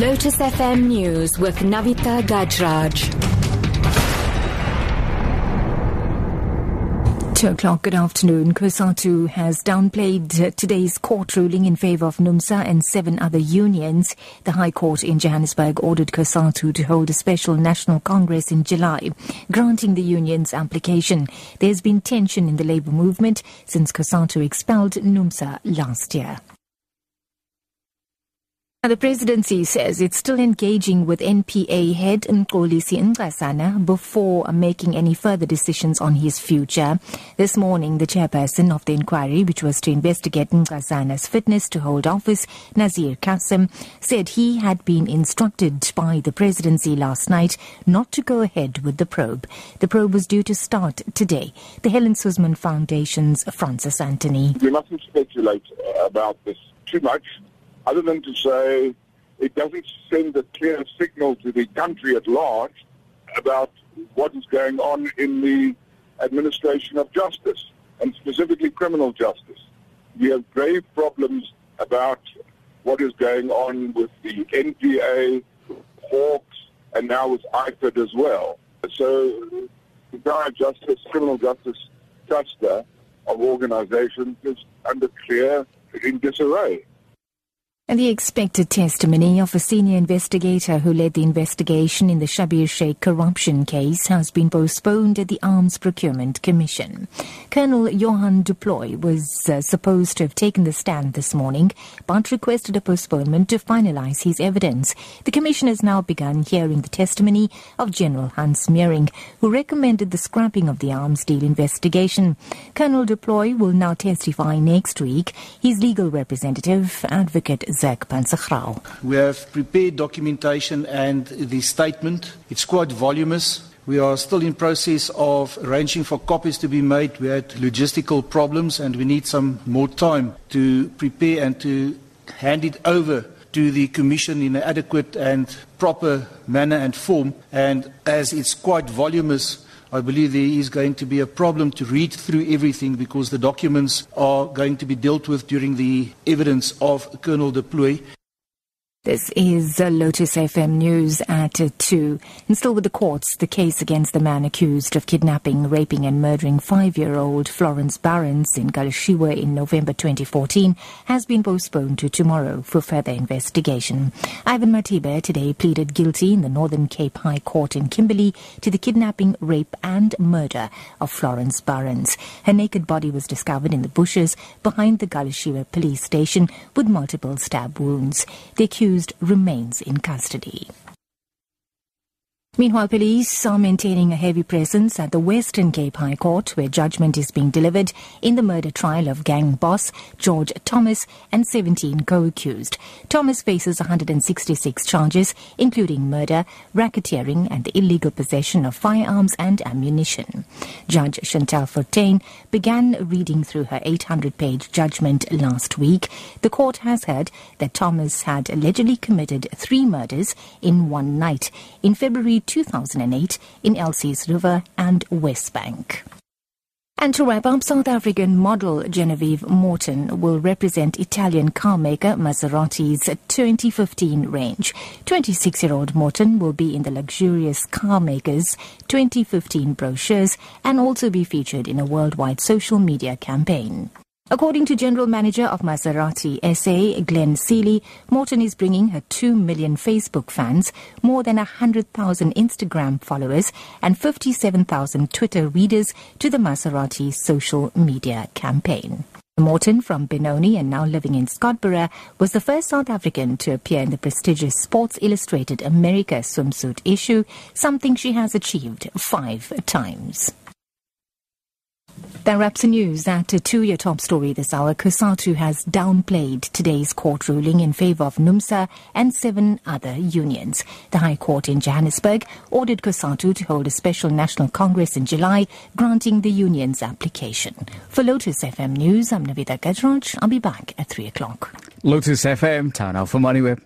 Lotus FM News with Navitha Gajraj. Two o'clock, good afternoon. COSATU has downplayed today's court ruling in favor of NUMSA and seven other unions. The High Court in Johannesburg ordered COSATU to hold a special national congress in July, granting the union's application. There's been tension in the labour movement since COSATU expelled NUMSA last year. The presidency says it's still engaging with NPA head Mxolisi Nxasana before making any further decisions on his future. This morning, the chairperson of the inquiry, which was to investigate Nxasana's fitness to hold office, Nazeer Cassim, said he had been instructed by the presidency last night not to go ahead with the probe. The probe was due to start today. The Helen Suzman Foundation's Francis Antonie. We mustn't speculate uh, about this too much other than to say it doesn't send a clear signal to the country at large about what is going on in the administration of justice, and specifically criminal justice. We have grave problems about what is going on with the NPA, Hawks, and now with IPID as well. So the entire justice, criminal justice cluster of organizations is under clear in disarray. And the expected testimony of a senior investigator who led the investigation in the Schabir Shaik corruption case has been postponed at the Arms Procurement Commission. Colonel Johan du Plooy was uh, supposed to have taken the stand this morning, but requested a postponement to finalize his evidence. The commission has now begun hearing the testimony of General Hans Meiring, who recommended the scrapping of the arms deal investigation. Colonel du Plooy will now testify next week. His legal representative, Advocate Zach. We have prepared documentation and the statement. It's quite voluminous. We are still in process of arranging for copies to be made. We had logistical problems and we need some more time to prepare and to hand it over to the Commission in an adequate and proper manner and form. And as it's quite voluminous, I believe there is going to be a problem to read through everything because the documents are going to be dealt with during the evidence of Colonel de Plooy. This is Lotus FM News at 2. And still with the courts, the case against the man accused of kidnapping, raping and murdering five-year-old Florence Barons in Galeshewe in November 2014 has been postponed to tomorrow for further investigation. Ivan Matibe today pleaded guilty in the Northern Cape High Court in Kimberley to the kidnapping, rape and murder of Florence Barons. Her naked body was discovered in the bushes behind the Galeshewe police station with multiple stab wounds. The accused accused remains in custody. Meanwhile, police are maintaining a heavy presence at the Western Cape High Court, where judgment is being delivered in the murder trial of gang boss George Thomas and 17 co-accused. Thomas faces 166 charges, including murder, racketeering, and the illegal possession of firearms and ammunition. Judge Chantal Fortuin began reading through her 800-page judgment last week. The court has heard that Thomas had allegedly committed three murders in one night. In February 2008 in Elsie's River and West Bank. And to wrap up, South African model Genevieve Morton will represent Italian carmaker Maserati's 2015 range. 26-year-old Morton will be in the luxurious carmaker's 2015 brochures and also be featured in a worldwide social media campaign. According to General Manager of Maserati SA, Glenn Seeley, Morton is bringing her 2 million Facebook fans, more than 100,000 Instagram followers, and 57,000 Twitter readers to the Maserati social media campaign. Morton from Benoni and now living in Scottburgh was the first South African to appear in the prestigious Sports Illustrated America swimsuit issue, something she has achieved five times. That wraps the news at a two-year top story this hour. COSATU has downplayed today's court ruling in favor of NUMSA and seven other unions. The High Court in Johannesburg ordered COSATU to hold a special national congress in July, granting the union's application. For Lotus FM News, I'm Navitha Gajraj. I'll be back at 3 o'clock. Lotus FM, Town Alpha Moneyweb.